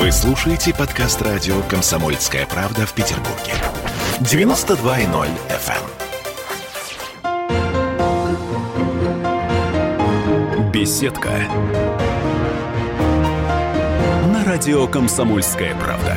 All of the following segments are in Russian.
Вы слушаете подкаст радио «Комсомольская правда» в Петербурге. 92.0 FM. эм. Беседка. На радио «Комсомольская правда».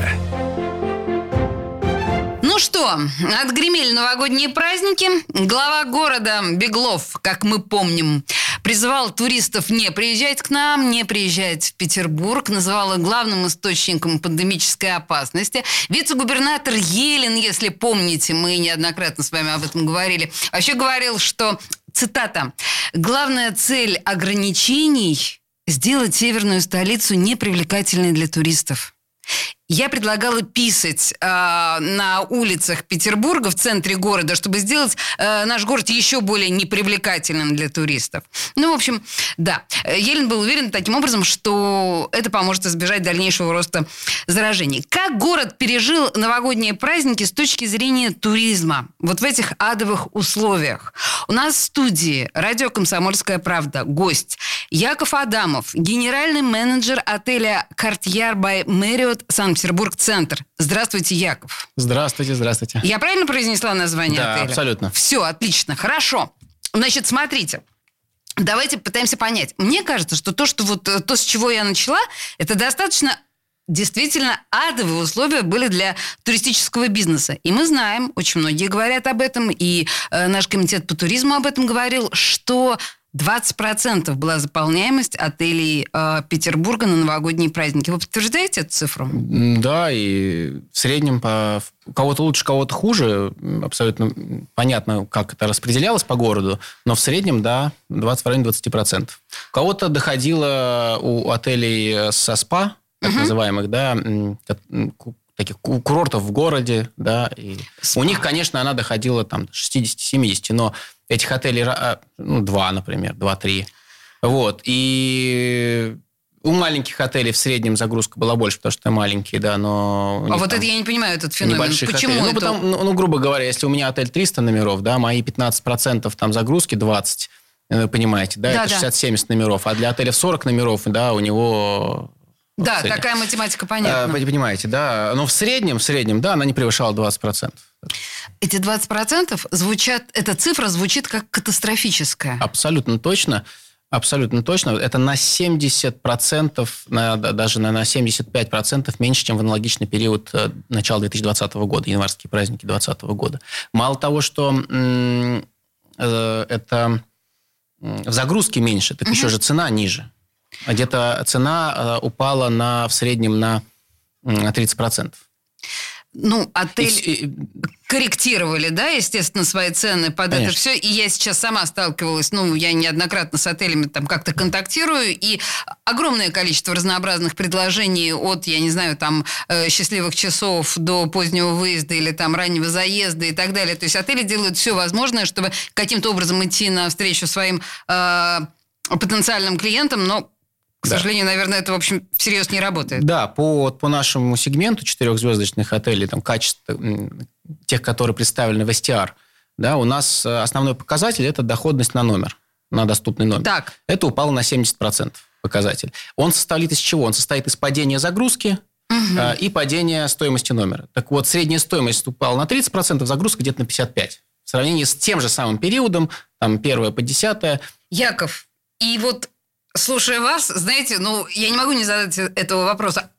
Ну что, отгремели новогодние праздники. Глава города Беглов, как мы помним, призывал туристов не приезжать к нам, не приезжать в Петербург, называл их главным источником пандемической опасности. Вице-губернатор Елен, если помните, мы неоднократно с вами об этом говорили, вообще говорил, что, цитата, «главная цель ограничений – сделать северную столицу непривлекательной для туристов». Я предлагала писать э, на улицах Петербурга, в центре города, чтобы сделать э, наш город еще более непривлекательным для туристов. Ну, в общем, да. Елен был уверен таким образом, что это поможет избежать дальнейшего роста заражений. Как город пережил новогодние праздники с точки зрения туризма? Вот в этих адовых условиях. У нас в студии радио «Комсомольская правда» гость Яков Адамов, генеральный менеджер отеля «Картьяр бай Мэриот» Санкт Санкт-Петербург-центр. Здравствуйте, Яков. Здравствуйте, здравствуйте. Я правильно произнесла название да, отеля? абсолютно. Все, отлично, хорошо. Значит, смотрите. Давайте пытаемся понять. Мне кажется, что то, что вот э, то, с чего я начала, это достаточно действительно адовые условия были для туристического бизнеса. И мы знаем, очень многие говорят об этом, и э, наш комитет по туризму об этом говорил, что 20% была заполняемость отелей э, Петербурга на новогодние праздники. Вы подтверждаете эту цифру? Да, и в среднем по... кого-то лучше, кого-то хуже. Абсолютно понятно, как это распределялось по городу. Но в среднем, да, 20, в районе 20%. У кого-то доходило у отелей со СПА, так угу. называемых, да, таких курортов в городе, да, и у них, конечно, она доходила там 60-70, но этих отелей, а, ну, два, например, два-три. Вот. И у маленьких отелей в среднем загрузка была больше, потому что маленькие, да, но... А вот это я не понимаю, этот феномен. Почему отелей. Ну, потому, ну, ну, грубо говоря, если у меня отель 300 номеров, да, мои 15% там загрузки 20, э, вы понимаете, да, да это 60-70 номеров, а для отеля в 40 номеров, да, у него да, вот такая математика понятна. А, понимаете, да. Но в среднем, в среднем, да, она не превышала 20%. Эти 20% звучат, эта цифра звучит как катастрофическая. Абсолютно точно. Абсолютно точно. Это на 70%, на, даже на, на 75% меньше, чем в аналогичный период э, начала 2020 года, январские праздники 2020 года. Мало того, что э, это в загрузке меньше, так угу. еще же цена ниже. Где-то цена э, упала на, в среднем на 30%. Ну, отель и, корректировали, да, естественно, свои цены под Конечно. это все. И я сейчас сама сталкивалась, ну, я неоднократно с отелями там как-то контактирую, и огромное количество разнообразных предложений от, я не знаю, там, э, счастливых часов до позднего выезда или там раннего заезда и так далее. То есть отели делают все возможное, чтобы каким-то образом идти навстречу своим э, потенциальным клиентам, но к да. сожалению, наверное, это, в общем, всерьез не работает. Да, по, по нашему сегменту четырехзвездочных отелей, там, качество тех, которые представлены в STR, да, у нас э, основной показатель – это доходность на номер, на доступный номер. Так. Это упало на 70% показатель. Он состоит из чего? Он состоит из падения загрузки, угу. и падения стоимости номера. Так вот, средняя стоимость упала на 30%, загрузка где-то на 55%. В сравнении с тем же самым периодом, там, первое по десятое. Яков, и вот слушая вас, знаете, ну, я не могу не задать этого вопроса.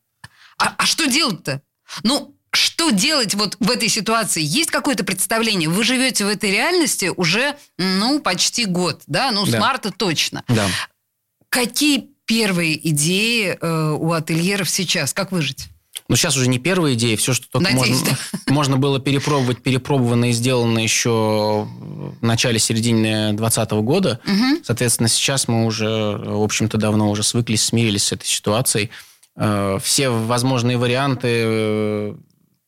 А, а что делать-то? Ну, что делать вот в этой ситуации? Есть какое-то представление? Вы живете в этой реальности уже, ну, почти год, да? Ну, да. с марта точно. Да. Какие первые идеи э, у ательеров сейчас? Как выжить? Ну, сейчас уже не первая идея. Все, что только Надеюсь, можно, да. можно было перепробовать, перепробовано и сделано еще в начале-середине 2020 года. Угу. Соответственно, сейчас мы уже, в общем-то, давно уже свыклись, смирились с этой ситуацией. Э, все возможные варианты, э,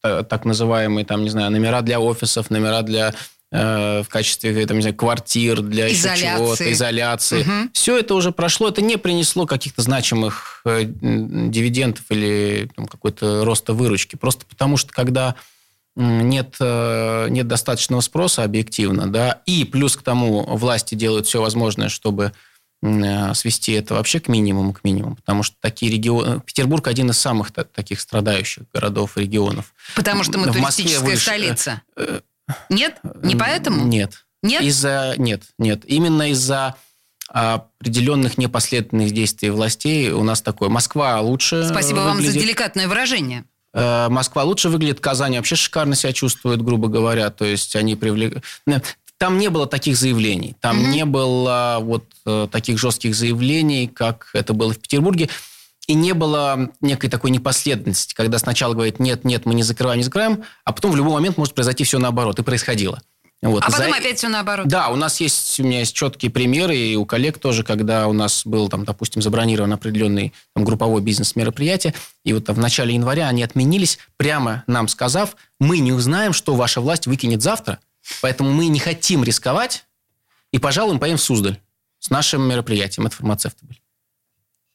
так называемые, там, не знаю, номера для офисов, номера для в качестве там, не знаю, квартир, для изоляции. чего-то, изоляции. Угу. Все это уже прошло, это не принесло каких-то значимых э, дивидендов или там, какой-то роста выручки. Просто потому что когда нет, э, нет достаточного спроса объективно, да, и плюс к тому власти делают все возможное, чтобы э, свести это вообще к минимуму, к минимуму, потому что такие регионы... Петербург один из самых таких страдающих городов, регионов. Потому что мы в туристическая выше... столица. Нет? Не поэтому? Нет. Нет? Из-за... Нет, нет. Именно из-за определенных непоследовательных действий властей у нас такое. Москва лучше Спасибо выглядит. вам за деликатное выражение. Э, Москва лучше выглядит, Казань вообще шикарно себя чувствует, грубо говоря. То есть они привлекли... Там не было таких заявлений. Там mm-hmm. не было вот э, таких жестких заявлений, как это было в Петербурге. И не было некой такой непоследовательности, когда сначала говорит, нет, нет, мы не закрываем, не закрываем, а потом в любой момент может произойти все наоборот. И происходило. Вот. А потом За... опять все наоборот. Да, у нас есть, у меня есть четкие примеры, и у коллег тоже, когда у нас был, там, допустим, забронирован определенный там, групповой бизнес-мероприятие, и вот в начале января они отменились, прямо нам сказав, мы не узнаем, что ваша власть выкинет завтра, поэтому мы не хотим рисковать, и, пожалуй, мы поедем в Суздаль с нашим мероприятием. Это фармацевты были.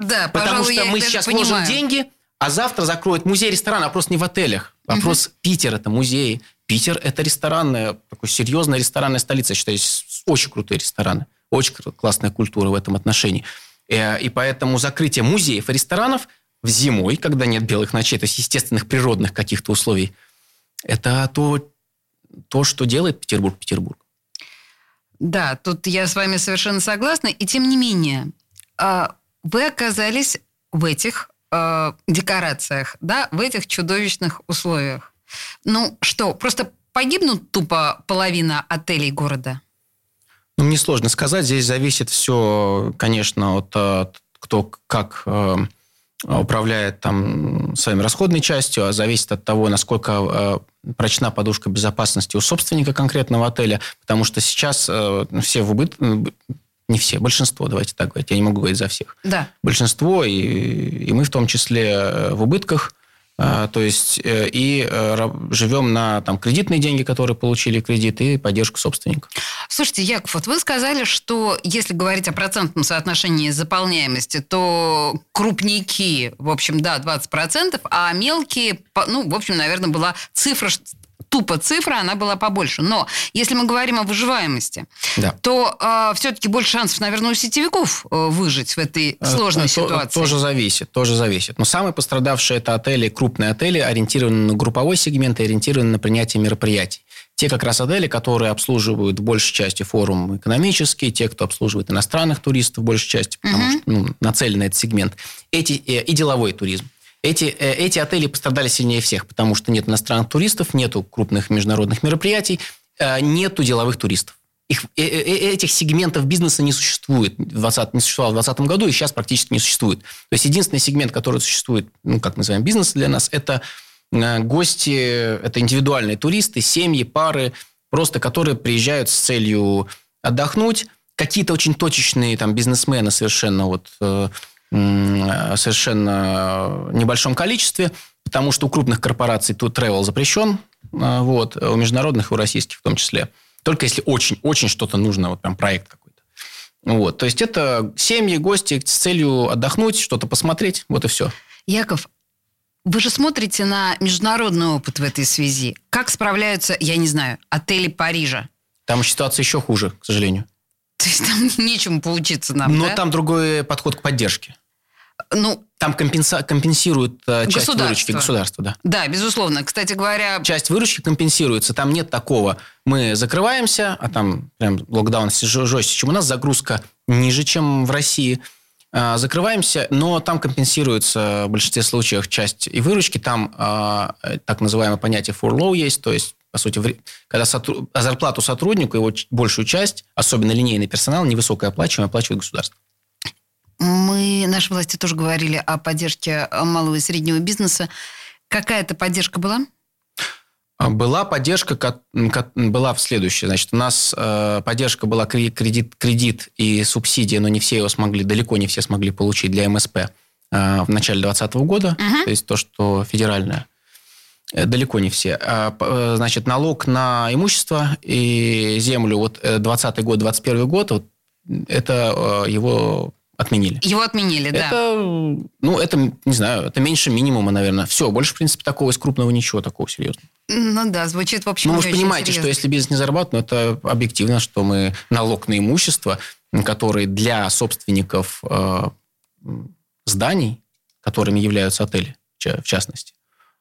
Да, Потому пожалуй, что мы сейчас понимаю. вложим деньги, а завтра закроют музей-ресторан, вопрос не в отелях. Вопрос угу. Питер – это музей, Питер – это ресторанная, такой серьезная ресторанная столица. Я считаю, есть очень крутые рестораны, очень классная культура в этом отношении. Э, и поэтому закрытие музеев и ресторанов в зимой, когда нет белых ночей, то есть естественных природных каких-то условий, это то, то, что делает Петербург Петербург. Да, тут я с вами совершенно согласна. И тем не менее, а, вы оказались в этих э, декорациях, да, в этих чудовищных условиях. Ну что, просто погибнут тупо половина отелей города? Ну, мне сложно сказать. Здесь зависит все, конечно, от, от кто как э, управляет там своими расходной частью, а зависит от того, насколько э, прочна подушка безопасности у собственника конкретного отеля, потому что сейчас э, все в убыт... Не все, большинство, давайте так говорить, я не могу говорить за всех. Да. Большинство, и, и мы в том числе э, в убытках, а, то есть э, и э, живем на там, кредитные деньги, которые получили кредит, и поддержку собственника. Слушайте, Яков, вот вы сказали, что если говорить о процентном соотношении заполняемости, то крупники, в общем, да, 20%, а мелкие, ну, в общем, наверное, была цифра тупо цифра, она была побольше. Но если мы говорим о выживаемости, да. то э, все-таки больше шансов, наверное, у сетевиков э, выжить в этой э, сложной то, ситуации. Тоже зависит, тоже зависит. Но самые пострадавшие это отели, крупные отели, ориентированные на групповой сегмент и ориентированные на принятие мероприятий. Те как раз отели, которые обслуживают в большей части форум экономический, те, кто обслуживает иностранных туристов в большей части, потому угу. что ну, нацелен на этот сегмент, эти, э, и деловой туризм. Эти, э, эти отели пострадали сильнее всех, потому что нет иностранных туристов, нету крупных международных мероприятий, э, нету деловых туристов. Их, э, этих сегментов бизнеса не существует. 20, не существовало в 2020 году и сейчас практически не существует. То есть единственный сегмент, который существует, ну, как называем, бизнес для нас, это гости, это индивидуальные туристы, семьи, пары, просто которые приезжают с целью отдохнуть. Какие-то очень точечные там бизнесмены совершенно вот совершенно небольшом количестве, потому что у крупных корпораций тут travel запрещен, а, вот, у международных и у российских в том числе. Только если очень-очень что-то нужно, вот прям проект какой-то. Вот, то есть это семьи, гости с целью отдохнуть, что-то посмотреть, вот и все. Яков, вы же смотрите на международный опыт в этой связи. Как справляются, я не знаю, отели Парижа? Там ситуация еще хуже, к сожалению. То есть там нечему поучиться нам, Но да? там другой подход к поддержке. Ну, там компенса... компенсирует э, часть выручки государства, да. Да, безусловно. Кстати говоря... Часть выручки компенсируется. Там нет такого. Мы закрываемся, а там прям локдаун жестче, чем у нас. Загрузка ниже, чем в России. А, закрываемся, но там компенсируется в большинстве случаев часть и выручки. Там а, так называемое понятие furlough есть, то есть по сути, когда сотруд... зарплату сотруднику, его большую часть, особенно линейный персонал, невысокая оплачиваемая, оплачивает государство. Мы, наши власти тоже говорили о поддержке малого и среднего бизнеса. Какая-то поддержка была? А, была поддержка, была в следующее. Значит, у нас э, поддержка была кредит, кредит и субсидия, но не все его смогли, далеко не все смогли получить для МСП э, в начале 2020 года. Угу. То есть то, что федеральное. Э, далеко не все. А, значит, налог на имущество и землю, вот 20 год, 21 год, вот это его отменили. Его отменили, это, да. Ну, это, не знаю, это меньше минимума, наверное. Все, больше, в принципе, такого из крупного ничего такого серьезного. Ну да, звучит в общем Ну, вы же понимаете, серьезно. что если бизнес не зарабатывает, ну, это объективно, что мы налог на имущество который для собственников э, зданий, которыми являются отели, в частности,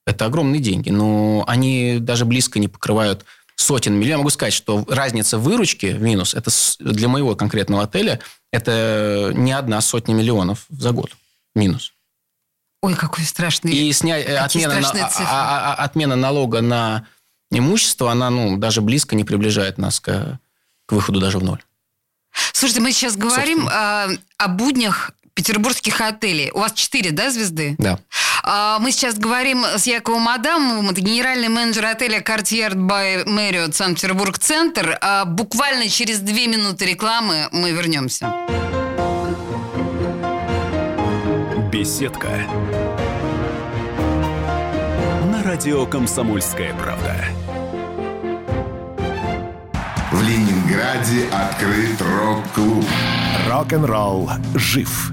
это огромные деньги. Но они даже близко не покрывают сотен миллионов. Я могу сказать, что разница выручки в минус, это для моего конкретного отеля, это не одна сотня миллионов за год минус. Ой, какой страшный. И снять э, отмена, на, а, а, а, отмена налога на имущество, она ну, даже близко не приближает нас к, к выходу даже в ноль. Слушайте, мы сейчас говорим о, о буднях петербургских отелей. У вас четыре, да, звезды? Да. А, мы сейчас говорим с Яковом Адамовым, это генеральный менеджер отеля Cartier by Marriott Санкт-Петербург-Центр. А, буквально через две минуты рекламы мы вернемся. Беседка. На радио «Комсомольская правда». В Ленинграде открыт рок-клуб. Рок-н-ролл жив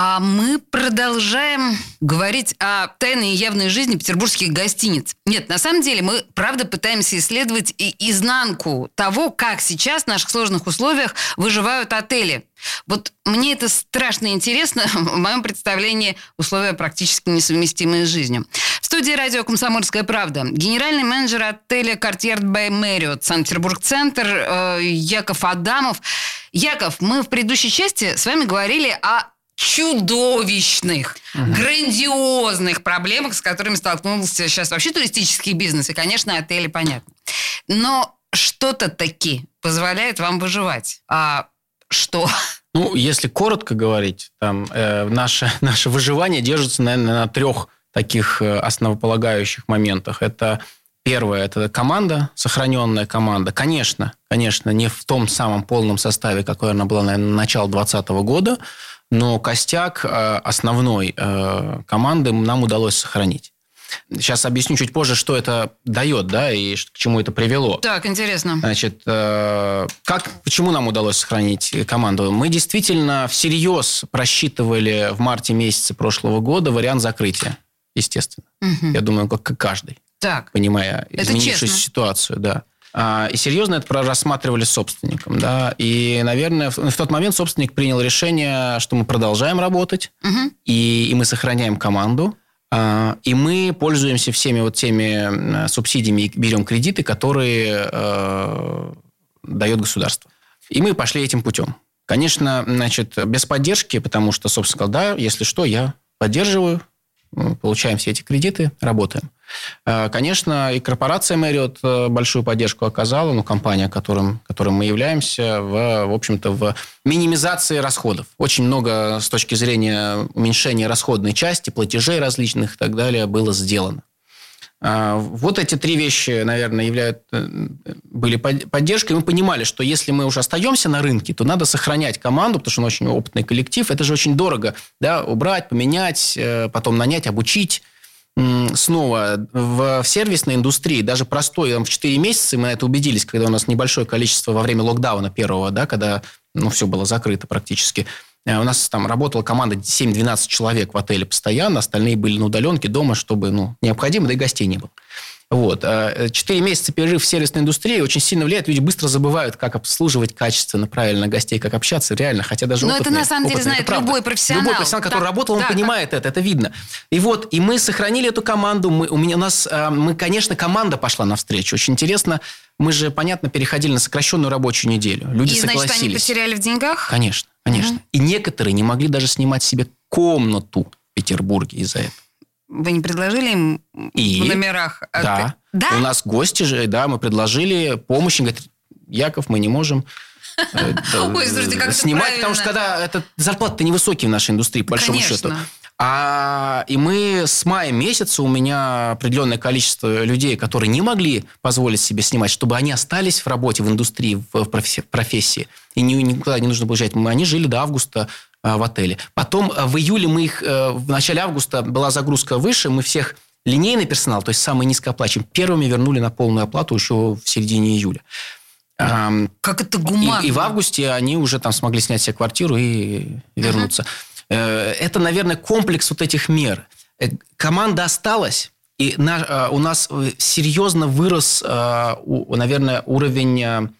А мы продолжаем говорить о тайной и явной жизни петербургских гостиниц. Нет, на самом деле мы, правда, пытаемся исследовать и изнанку того, как сейчас в наших сложных условиях выживают отели. Вот мне это страшно интересно. В моем представлении условия практически несовместимые с жизнью. В студии радио «Комсомольская правда» генеральный менеджер отеля «Картьер Бэй Мэриот» Санкт-Петербург-центр э, Яков Адамов. Яков, мы в предыдущей части с вами говорили о чудовищных, угу. грандиозных проблемах, с которыми столкнулся сейчас вообще туристический бизнес. И, конечно, отели, понятно. Но что-то таки позволяет вам выживать. А что? Ну, если коротко говорить, там, э, наше, наше выживание держится, наверное, на трех таких э, основополагающих моментах. Это Первое – это команда, сохраненная команда. Конечно, конечно, не в том самом полном составе, какой она была, наверное, на начало 2020 года, но костяк э, основной э, команды нам удалось сохранить. Сейчас объясню чуть позже, что это дает, да, и к чему это привело. Так, интересно. Значит, э, как, почему нам удалось сохранить команду? Мы действительно всерьез просчитывали в марте месяце прошлого года вариант закрытия, естественно. Угу. Я думаю, как каждый. Так. Понимая изменившуюся ситуацию, да. А, и серьезно это рассматривали с собственником. Да? И, наверное, в, тот момент собственник принял решение, что мы продолжаем работать, угу. и, и мы сохраняем команду. А, и мы пользуемся всеми вот теми субсидиями и берем кредиты, которые э, дает государство. И мы пошли этим путем. Конечно, значит, без поддержки, потому что, собственно, да, если что, я поддерживаю, получаем все эти кредиты, работаем. Э, конечно, и корпорация Marriott э, большую поддержку оказала, ну, компания, которым, которым мы являемся, в, в общем-то, в минимизации расходов. Очень много с точки зрения уменьшения расходной части, платежей различных и так далее было сделано. Э, вот эти три вещи, наверное, являют, были поддержкой. Мы понимали, что если мы уже остаемся на рынке, то надо сохранять команду, потому что он очень опытный коллектив. Это же очень дорого. Да, убрать, поменять, потом нанять, обучить снова в, сервисной индустрии, даже простой, там, в 4 месяца мы это убедились, когда у нас небольшое количество во время локдауна первого, да, когда ну, все было закрыто практически. Э, у нас там работала команда 7-12 человек в отеле постоянно, остальные были на удаленке дома, чтобы ну, необходимо, да и гостей не было. Вот. А, четыре месяца перерыв в сервисной индустрии очень сильно влияет. Люди быстро забывают, как обслуживать качественно, правильно гостей, как общаться. Реально, хотя даже Но опытные, это на самом деле опытные, знает любой профессионал. Любой профессионал, который да, работал, он да, понимает это, это видно. И вот, и мы сохранили эту команду. Мы, у, меня, у нас, а, мы, конечно, команда пошла навстречу. Очень интересно. Мы же, понятно, переходили на сокращенную рабочую неделю. Люди и, согласились. значит, они потеряли в деньгах? Конечно. Конечно. Угу. И некоторые не могли даже снимать себе комнату в Петербурге из-за этого. Вы не предложили им и, в номерах? Да. да. У нас гости же, да, мы предложили помощь. Говорит, Яков, мы не можем э, Ой, слушайте, как снимать, потому что когда это зарплаты невысокие в нашей индустрии, по большому счету. А, и мы с мая месяца, у меня определенное количество людей, которые не могли позволить себе снимать, чтобы они остались в работе, в индустрии, в профессии, и никуда не нужно было уезжать. Они жили до августа а, в отеле. Потом а, в июле мы их, э, в начале августа была загрузка выше, мы всех линейный персонал, то есть самый низкооплачиваемый, первыми вернули на полную оплату еще в середине июля. Как это гуманно. И, и в августе они уже там смогли снять себе квартиру и вернуться. Uh-huh. Это, наверное, комплекс вот этих мер. Э, команда осталась, и на, у нас серьезно вырос, наверное, уровень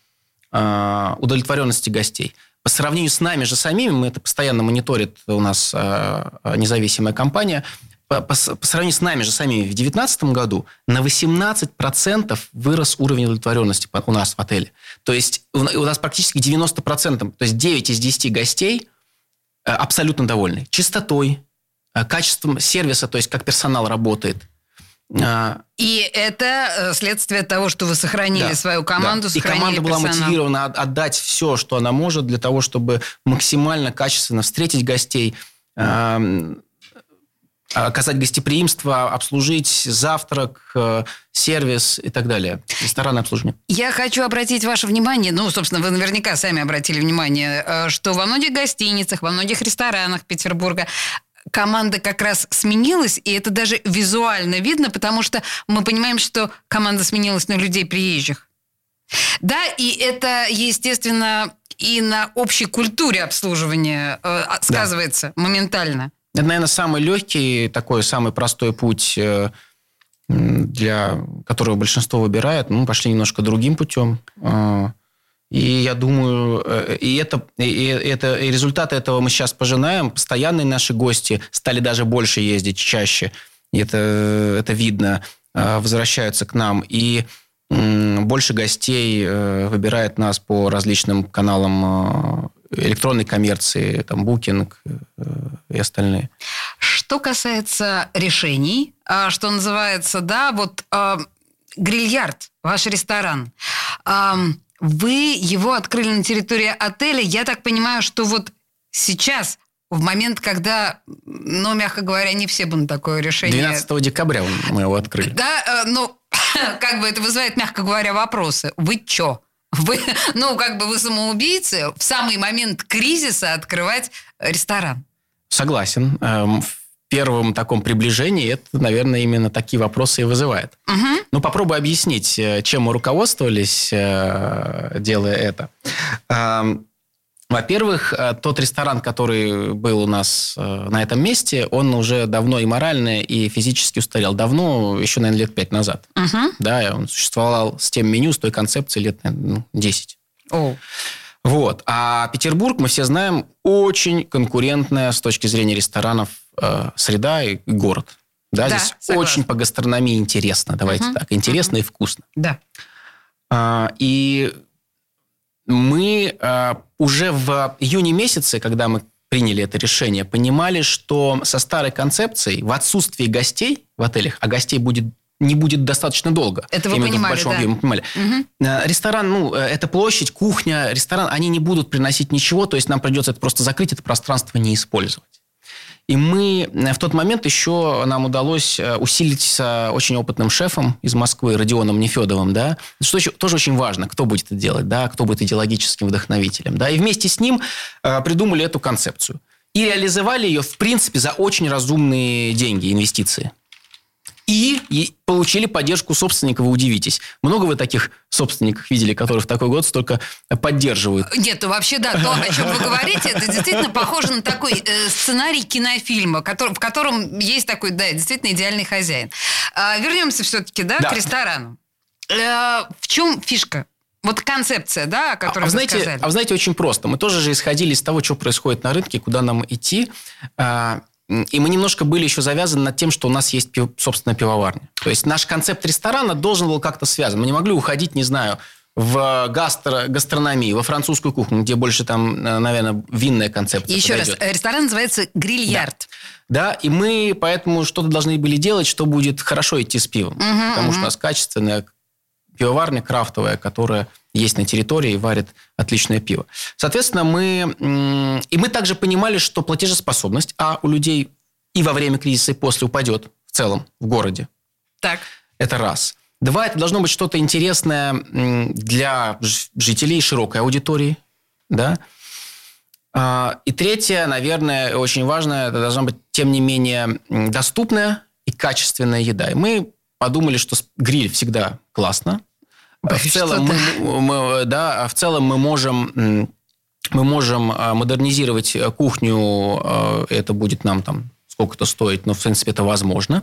удовлетворенности гостей. По сравнению с нами же самими, мы это постоянно мониторит у нас независимая компания, по, по, по сравнению с нами же самими в 2019 году на 18% вырос уровень удовлетворенности у нас в отеле. То есть у, у нас практически 90%, то есть 9 из 10 гостей э, абсолютно довольны. Чистотой, качеством сервиса, то есть как персонал работает. А, И это э, следствие того, что вы сохранили да, свою команду, да. И команда была персонал. мотивирована отдать все, что она может, для того, чтобы максимально качественно встретить гостей, оказать гостеприимство, обслужить завтрак, э, сервис и так далее. Ресторанное обслуживание. Я хочу обратить ваше внимание, ну, собственно, вы наверняка сами обратили внимание, э, что во многих гостиницах, во многих ресторанах Петербурга команда как раз сменилась, и это даже визуально видно, потому что мы понимаем, что команда сменилась на людей приезжих. Да, и это, естественно, и на общей культуре обслуживания э, сказывается да. моментально. Это, наверное, самый легкий, такой самый простой путь, э, для которого большинство выбирает. Мы пошли немножко другим путем. А, и я думаю, э, и это, и это, и результаты этого мы сейчас пожинаем. Постоянные наши гости стали даже больше ездить, чаще. И это, это видно, а, возвращаются к нам. И больше гостей э, выбирает нас по различным каналам электронной коммерции, там, букинг э, и остальные. Что касается решений, что называется, да, вот э, грильярд, ваш ресторан, э, вы его открыли на территории отеля. Я так понимаю, что вот сейчас в момент, когда, ну, мягко говоря, не все бы на такое решение... 12 декабря мы его открыли. Да, ну, как бы это вызывает, мягко говоря, вопросы. Вы чё? Вы, ну, как бы вы самоубийцы в самый момент кризиса открывать ресторан. Согласен. Первом таком приближении это, наверное, именно такие вопросы и вызывает. Угу. Ну, попробуй объяснить, э, чем мы руководствовались, э, делая это. Эм, во-первых, э, тот ресторан, который был у нас на этом месте, он уже давно и морально, и физически устарел. Давно, еще, наверное, лет пять назад. Угу. Да, он существовал с тем меню, с той концепцией лет, наверное, 10. О. Вот. А Петербург, мы все знаем, очень конкурентная с точки зрения ресторанов э, среда и город. Да, да здесь согласна. очень по гастрономии интересно, давайте угу. так, интересно угу. и вкусно. Да. А, и мы а, уже в июне месяце, когда мы приняли это решение, понимали, что со старой концепцией в отсутствии гостей в отелях, а гостей будет не будет достаточно долго. Это вы понимали, в большом да. объеме, понимали. Угу. Ресторан, ну, э, это площадь, кухня, ресторан, они не будут приносить ничего, то есть нам придется это просто закрыть, это пространство не использовать. И мы э, в тот момент еще нам удалось э, усилить с очень опытным шефом из Москвы, Родионом Нефедовым, да, что еще, тоже очень важно, кто будет это делать, да, кто будет идеологическим вдохновителем, да, и вместе с ним э, придумали эту концепцию. И реализовали ее, в принципе, за очень разумные деньги, инвестиции и получили поддержку собственника, вы удивитесь. Много вы таких собственников видели, которые в такой год столько поддерживают? Нет, вообще, да, то, о чем вы говорите, это действительно похоже на такой э, сценарий кинофильма, который, в котором есть такой, да, действительно идеальный хозяин. А, вернемся все-таки, да, да, к ресторану. Э, в чем фишка? Вот концепция, да, о которой а, вы знаете, сказали. А вы знаете, очень просто. Мы тоже же исходили из того, что происходит на рынке, куда нам идти. А, и мы немножко были еще завязаны над тем, что у нас есть, пив, собственно, пивоварня. То есть наш концепт ресторана должен был как-то связан. Мы не могли уходить, не знаю, в гастро, гастрономии, во французскую кухню, где больше там, э, наверное, винная концепция. Еще подойдет. раз, ресторан называется «Грильярд». Да. да, и мы поэтому что-то должны были делать, что будет хорошо идти с пивом. Угу, потому угу. что у нас качественная пивоварня крафтовая, которая есть на территории и варит отличное пиво. Соответственно, мы... И мы также понимали, что платежеспособность, а у людей и во время кризиса, и после упадет в целом в городе. Так. Это раз. Два, это должно быть что-то интересное для жителей широкой аудитории. Да? А, и третье, наверное, очень важное, это должна быть, тем не менее, доступная и качественная еда. И мы подумали, что гриль всегда классно. В целом, мы, мы, да, в целом мы можем, мы можем а, модернизировать кухню. А, это будет нам там сколько-то стоить, но в принципе это возможно.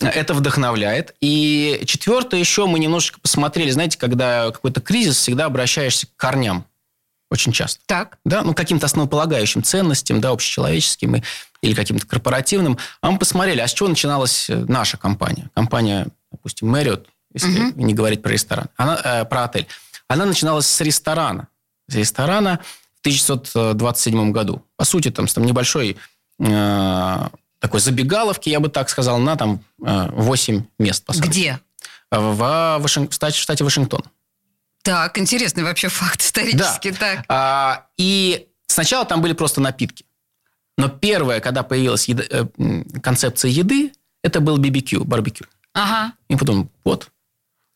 Это вдохновляет. И четвертое еще мы немножечко посмотрели, знаете, когда какой-то кризис, всегда обращаешься к корням. Очень часто. Так. Да, ну, каким-то основополагающим ценностям, да, общечеловеческим или каким-то корпоративным. А мы посмотрели, а с чего начиналась э, наша компания? Компания, допустим, Marriott, если угу. не говорить про ресторан, она, э, про отель. Она начиналась с ресторана. С ресторана в 1927 году. По сути, там, там небольшой э, такой забегаловки, я бы так сказал, на там 8 э, мест. Посадки. Где? В, Вашинг... в штате Вашингтон. Так, интересный вообще факт исторический. Да. Так. А, и сначала там были просто напитки. Но первое, когда появилась еда, э, концепция еды, это был BBQ, барбекю. Ага. И потом, вот,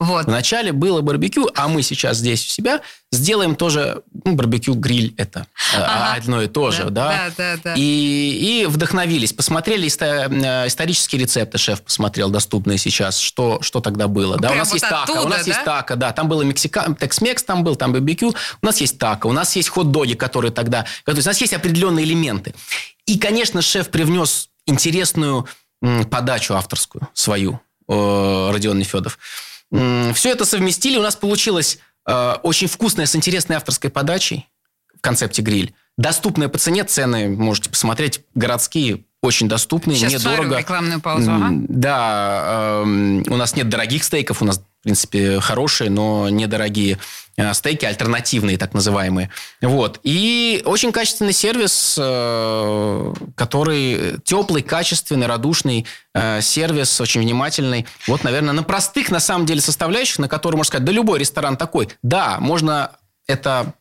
вот. Вначале было барбекю, а мы сейчас здесь у себя сделаем тоже ну, барбекю гриль это э, ага. одно и то же, да, да, да, да. И, и вдохновились, посмотрели э, исторические рецепты, шеф посмотрел доступные сейчас, что что тогда было, да, Прям у нас вот есть оттуда, тако, у нас да? есть тако, да, там было мексикан, текс-мекс, там был, там барбекю, у нас есть тако, у нас есть хот-доги, которые тогда, то есть у нас есть определенные элементы, и, конечно, шеф привнес интересную подачу авторскую свою, Родион Нефедов. Все это совместили, у нас получилось э, очень вкусное с интересной авторской подачей в концепте гриль. Доступная по цене, цены можете посмотреть, городские, очень доступные, Сейчас недорого. рекламную паузу, ага. Да, э, у нас нет дорогих стейков, у нас, в принципе, хорошие, но недорогие э, стейки, альтернативные так называемые. Вот. И очень качественный сервис, э, который теплый, качественный, радушный э, сервис, очень внимательный. Вот, наверное, на простых, на самом деле, составляющих, на которые, можно сказать, да любой ресторан такой. Да, можно это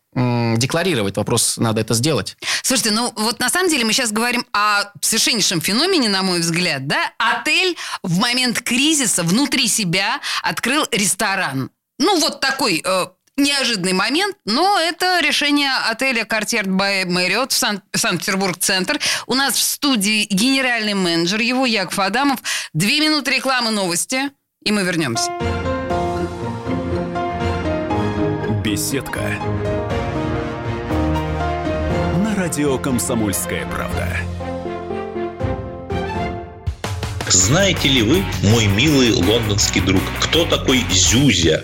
декларировать. Вопрос, надо это сделать. Слушайте, ну вот на самом деле мы сейчас говорим о совершеннейшем феномене, на мой взгляд, да? Отель в момент кризиса внутри себя открыл ресторан. Ну вот такой э, неожиданный момент, но это решение отеля «Картьер by Marriott» в Сан- Санкт-Петербург-центр. У нас в студии генеральный менеджер его Яков Адамов. Две минуты рекламы новости, и мы вернемся. Беседка радио «Комсомольская правда». Знаете ли вы, мой милый лондонский друг, кто такой Зюзя?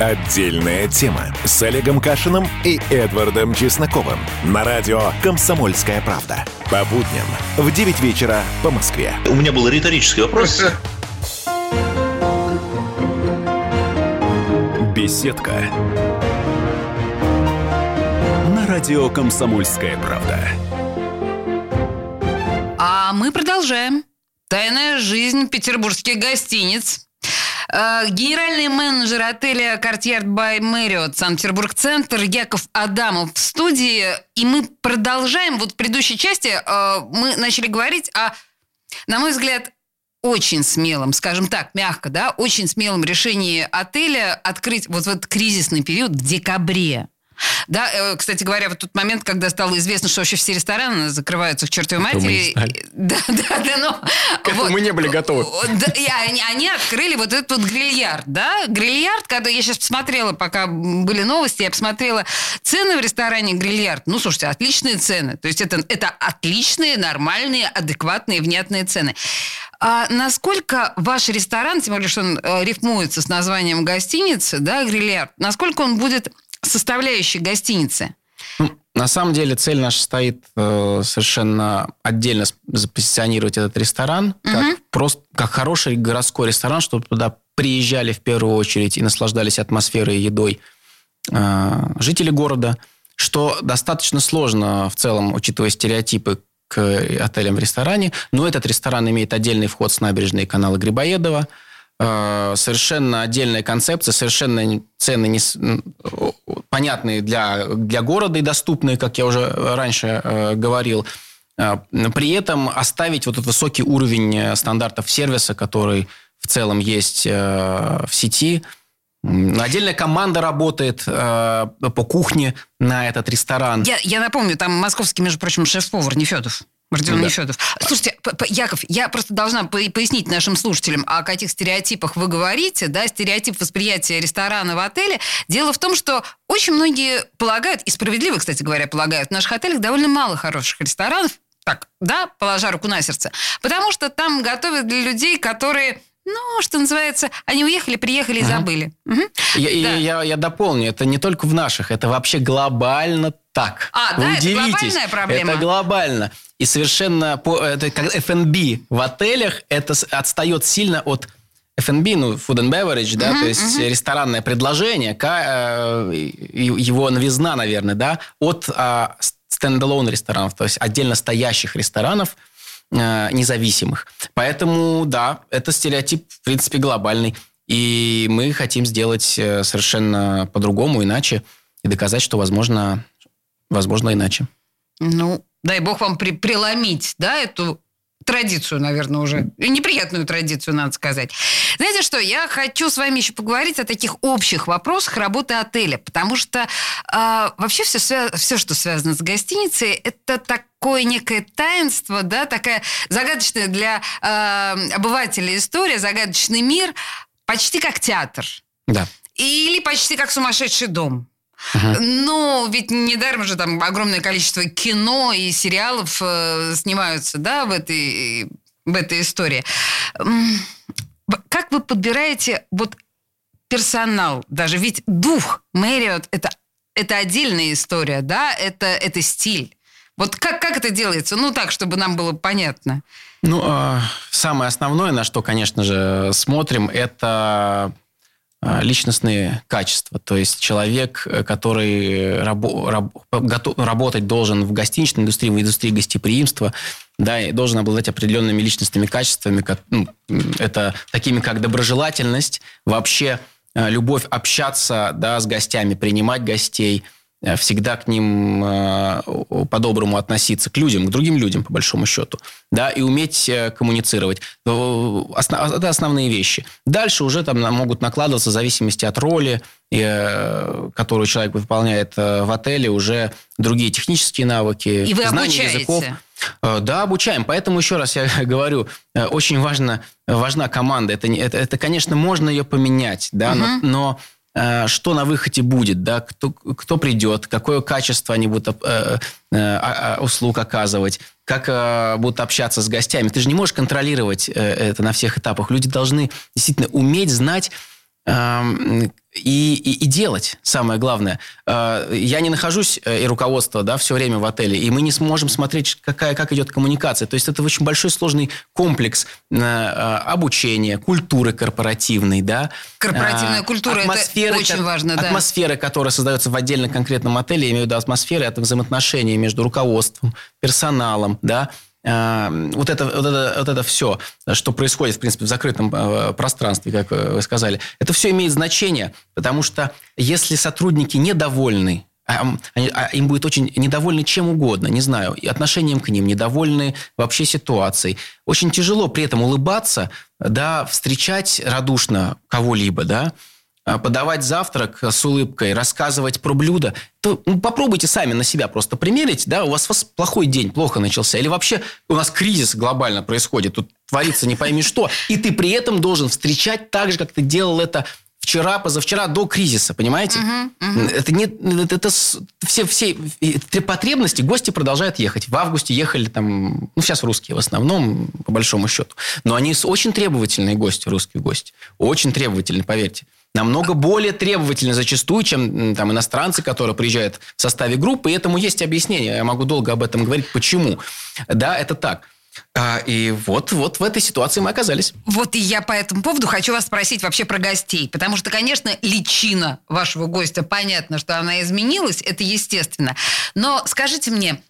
Отдельная тема с Олегом Кашиным и Эдвардом Чесноковым на радио «Комсомольская правда». По будням в 9 вечера по Москве. У меня был риторический вопрос. Беседка. На радио «Комсомольская правда». А мы продолжаем. Тайная жизнь петербургских гостиниц. Э, генеральный менеджер отеля «Картьер by Marriott» Санкт-Петербург-центр Яков Адамов в студии. И мы продолжаем. Вот в предыдущей части э, мы начали говорить о, на мой взгляд, очень смелым, скажем так, мягко, да, очень смелым решении отеля открыть вот в этот кризисный период в декабре. Да, э, кстати говоря, в тот момент, когда стало известно, что вообще все рестораны закрываются к чертовой матери. Да, да, да, но... К этому вот, мы не были готовы. Да, и они, они открыли вот этот вот грильярд, да? Грильярд, когда я сейчас посмотрела, пока были новости, я посмотрела цены в ресторане грильярд. Ну, слушайте, отличные цены. То есть это, это отличные, нормальные, адекватные, внятные цены. А насколько ваш ресторан, тем более, что он э, рифмуется с названием гостиницы, да, грильярд, насколько он будет составляющей гостиницы? Ну, на самом деле цель наша стоит э, совершенно отдельно запозиционировать этот ресторан угу. как просто как хороший городской ресторан, чтобы туда приезжали в первую очередь и наслаждались атмосферой и едой э, жители города, что достаточно сложно в целом, учитывая стереотипы к отелям в ресторане. Но этот ресторан имеет отдельный вход с набережной канала Грибоедова. Э, совершенно отдельная концепция, совершенно цены не, понятные для, для города и доступные, как я уже раньше э, говорил. Э, при этом оставить вот этот высокий уровень стандартов сервиса, который в целом есть в сети – Отдельная команда работает э, по кухне на этот ресторан. Я, я напомню, там московский, между прочим, шеф-повар Нефедов. Родион да. Нефедов. Слушайте, Яков, я просто должна пояснить нашим слушателям, о каких стереотипах вы говорите, да, стереотип восприятия ресторана в отеле. Дело в том, что очень многие полагают, и справедливо, кстати говоря, полагают, в наших отелях довольно мало хороших ресторанов, так, да, положа руку на сердце, потому что там готовят для людей, которые ну, что называется, они уехали, приехали и ага. забыли. Угу. Я, да. я, я дополню, это не только в наших, это вообще глобально так. А, Вы да, удивитесь. это глобальная проблема? Это глобально. И совершенно по, это как F&B в отелях, это отстает сильно от F&B, ну, food and beverage, да, uh-huh, то есть uh-huh. ресторанное предложение, э, его новизна, наверное, да, от а, стендалон ресторанов, то есть отдельно стоящих ресторанов, Э, независимых. Поэтому, да, это стереотип, в принципе, глобальный. И мы хотим сделать э, совершенно по-другому, иначе, и доказать, что возможно, возможно иначе. Ну, дай бог вам при, преломить, да, эту традицию, наверное, уже. Неприятную традицию, надо сказать. Знаете что, я хочу с вами еще поговорить о таких общих вопросах работы отеля, потому что э, вообще все, все, что связано с гостиницей, это такое некое таинство, да, такая загадочная для э, обывателя история, загадочный мир, почти как театр. Да. Или почти как сумасшедший дом. Uh-huh. Но ведь недаром же там огромное количество кино и сериалов э, снимаются, да, в этой, в этой истории. Как вы подбираете вот персонал даже? Ведь дух Мэриот это, это отдельная история, да, это, это стиль. Вот как, как это делается? Ну, так, чтобы нам было понятно. Ну, э, самое основное, на что, конечно же, смотрим, это личностные качества. То есть человек, э, который раб- работать должен в гостиничной индустрии, в индустрии гостеприимства, да, и должен обладать определенными личностными качествами, как, ну, это такими как доброжелательность, вообще э, любовь общаться да, с гостями, принимать гостей – всегда к ним э, по-доброму относиться, к людям, к другим людям, по большому счету, да, и уметь э, коммуницировать. Это основные вещи. Дальше уже там могут накладываться в зависимости от роли, которую человек выполняет в отеле, уже другие технические навыки, и вы знания обучаете. языков. Да, обучаем. Поэтому еще раз я говорю, очень важно, важна команда. Это, это, это конечно, можно ее поменять, да, угу. но, но Э, что на выходе будет, да, кто, кто придет, какое качество они будут э, э, услуг оказывать, как будут общаться с гостями. Ты же не можешь контролировать это на всех этапах. Люди должны действительно уметь знать, и, и, и делать, самое главное. А, я не нахожусь, э, и руководство, да, все время в отеле, и мы не сможем смотреть, какая, как идет коммуникация. То есть это очень большой сложный комплекс э, а, обучения, культуры корпоративной, да. Корпоративная а, культура, атмосферы, это очень важно, да. Атмосферы, которая создается в отдельно конкретном отеле, я имею в виду атмосферы, это взаимоотношения между руководством, персоналом, да, вот это, вот, это, вот это все, что происходит, в принципе, в закрытом э, пространстве, как вы сказали, это все имеет значение, потому что если сотрудники недовольны а, а им будет очень недовольны чем угодно, не знаю, и отношением к ним, недовольны вообще ситуацией. Очень тяжело при этом улыбаться, да, встречать радушно кого-либо, да, подавать завтрак с улыбкой, рассказывать про блюда, то ну, попробуйте сами на себя просто примерить, да, у вас, у вас плохой день, плохо начался, или вообще у нас кризис глобально происходит, тут творится не пойми что, и ты при этом должен встречать так же, как ты делал это вчера, позавчера, до кризиса, понимаете? Uh-huh, uh-huh. Это не, это, это все, все потребности, гости продолжают ехать. В августе ехали там, ну, сейчас русские в основном, по большому счету. Но они очень требовательные гости, русские гости. Очень требовательные, поверьте намного более требовательны зачастую, чем там, иностранцы, которые приезжают в составе группы. И этому есть объяснение. Я могу долго об этом говорить. Почему? Да, это так. А, и вот, вот в этой ситуации мы оказались. Вот и я по этому поводу хочу вас спросить вообще про гостей. Потому что, конечно, личина вашего гостя, понятно, что она изменилась, это естественно. Но скажите мне,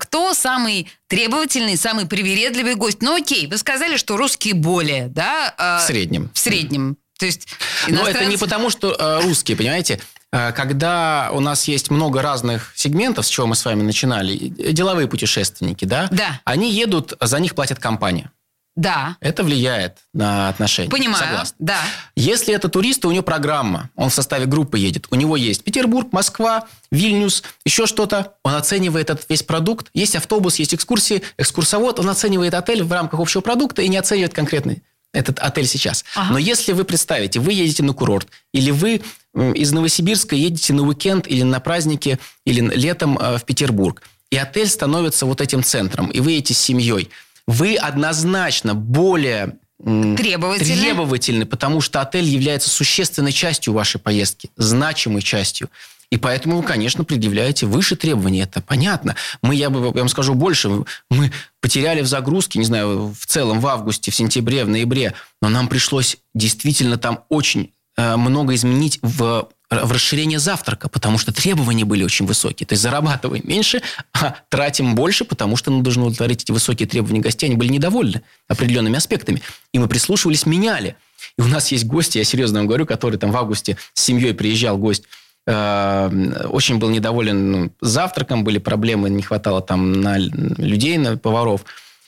кто самый требовательный, самый привередливый гость? Ну окей, вы сказали, что русские более, да? А, в среднем. В среднем. То есть иностранцы... Но это не потому, что э, русские, понимаете? Э, когда у нас есть много разных сегментов, с чего мы с вами начинали, деловые путешественники, да? Да. Они едут, за них платит компания. Да. Это влияет на отношения. Понимаю. Согласна. Да. Если это турист, то у него программа. Он в составе группы едет. У него есть Петербург, Москва, Вильнюс, еще что-то. Он оценивает этот весь продукт. Есть автобус, есть экскурсии, экскурсовод. Он оценивает отель в рамках общего продукта и не оценивает конкретный этот отель сейчас. Ага. Но если вы представите, вы едете на курорт, или вы из Новосибирска едете на уикенд или на праздники, или летом э, в Петербург, и отель становится вот этим центром, и вы едете с семьей, вы однозначно более требовательны. требовательны, потому что отель является существенной частью вашей поездки, значимой частью. И поэтому вы, конечно, предъявляете выше требования. Это понятно. Мы, я, бы, я вам скажу больше, мы потеряли в загрузке, не знаю, в целом в августе, в сентябре, в ноябре, но нам пришлось действительно там очень много изменить в в расширение завтрака, потому что требования были очень высокие. То есть зарабатываем меньше, а тратим больше, потому что должны удовлетворить эти высокие требования гостей. Они были недовольны определенными аспектами. И мы прислушивались, меняли. И у нас есть гости, я серьезно вам говорю, который там в августе с семьей приезжал гость Эм, очень был недоволен ну, завтраком, были проблемы, не хватало там на людей, на поваров.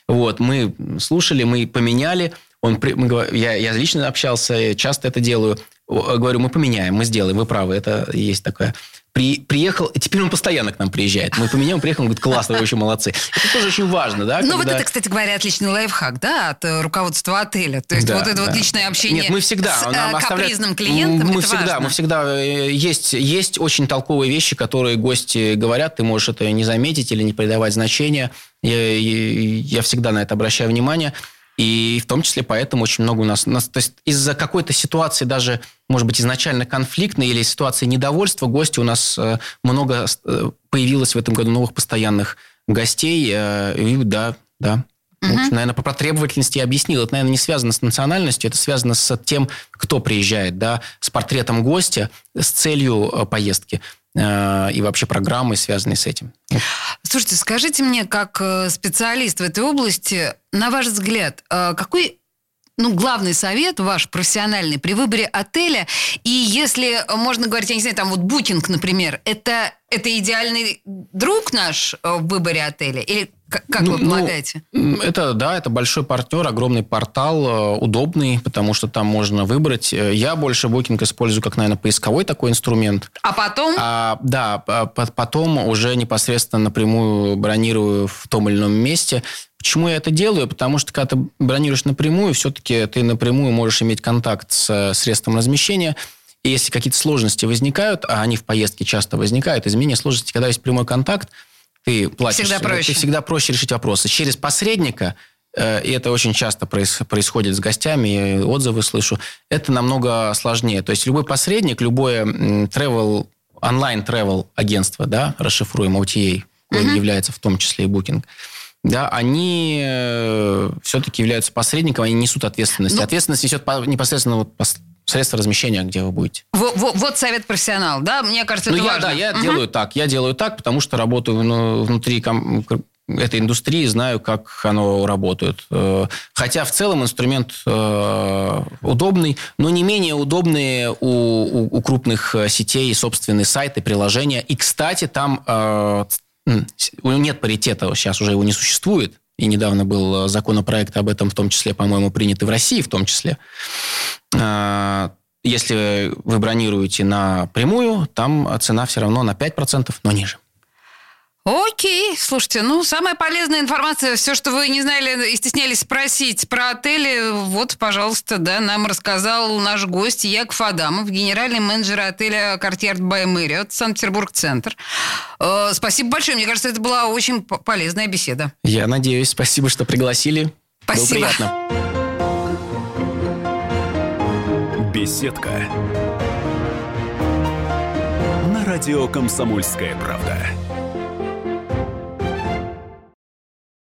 Вот, мы слушали, мы поменяли. Он, я, я лично общался, часто это делаю. Говорю, мы поменяем, мы сделаем, вы правы, это есть такое при, приехал, теперь он постоянно к нам приезжает. Мы поменяем, приехал, он говорит, классно, вы очень молодцы. Это тоже очень важно, да? Ну, когда... вот это, кстати говоря, отличный лайфхак, да, от э, руководства отеля. То есть да, вот это да. вот личное общение Нет, мы всегда, с нам э, капризным клиентом, мы всегда, важно. Мы всегда, э, есть, есть очень толковые вещи, которые гости говорят, ты можешь это не заметить или не придавать значения. Я, я всегда на это обращаю внимание. И в том числе поэтому очень много у нас... У нас то есть из-за какой-то ситуации даже, может быть, изначально конфликтной или ситуации недовольства гости у нас э, много э, появилось в этом году новых постоянных гостей. Э, и да, да. Угу. Вот, наверное, по требовательности я объяснил. Это, наверное, не связано с национальностью, это связано с тем, кто приезжает, да, с портретом гостя, с целью поездки. Э, и вообще программы, связанные с этим. Слушайте, скажите мне, как э, специалист в этой области, на ваш взгляд, э, какой ну, главный совет ваш профессиональный при выборе отеля, и если можно говорить, я не знаю, там вот букинг, например, это, это идеальный друг наш в выборе отеля? Или как ну, вы ну, полагаете? Ну, это, да, это большой партнер, огромный портал, э, удобный, потому что там можно выбрать. Э, я больше Booking использую как, наверное, поисковой такой инструмент. А потом? А, да, потом уже непосредственно напрямую бронирую в том или ином месте. Почему я это делаю? Потому что когда ты бронируешь напрямую, все-таки ты напрямую можешь иметь контакт с средством размещения, и если какие-то сложности возникают, а они в поездке часто возникают, изменение сложности, когда есть прямой контакт, ты платишь, всегда проще. ты всегда проще решить вопросы. Через посредника, э, и это очень часто происходит с гостями, отзывы слышу, это намного сложнее. То есть любой посредник, любое travel, онлайн travel агентство, да, расшифруем OTA, uh-huh. является в том числе и Booking, да, они э, все-таки являются посредником, они несут ответственность. Ну, Ответственность несет непосредственно вот средства размещения, где вы будете. Вот, вот, вот совет профессионал, да? Мне кажется, это ну, я, важно. Да, я угу. делаю так. Я делаю так, потому что работаю ну, внутри этой индустрии, знаю, как оно работает. Э, хотя в целом инструмент э, удобный, но не менее удобные у, у, у крупных э, сетей собственные сайты, приложения. И, кстати, там нет паритета, сейчас уже его не существует. И недавно был законопроект об этом, в том числе, по-моему, принятый в России, в том числе. А, Если вы бронируете напрямую, там цена все равно на 5%, но ниже. Окей, слушайте, ну, самая полезная информация, все, что вы не знали и стеснялись спросить про отели, вот, пожалуйста, да, нам рассказал наш гость Яков Адамов, генеральный менеджер отеля «Courtyard by Marriott», Санкт-Петербург-центр. Э, спасибо большое, мне кажется, это была очень полезная беседа. Я надеюсь, спасибо, что пригласили. Спасибо. Было приятно. Беседка. На радио «Комсомольская правда».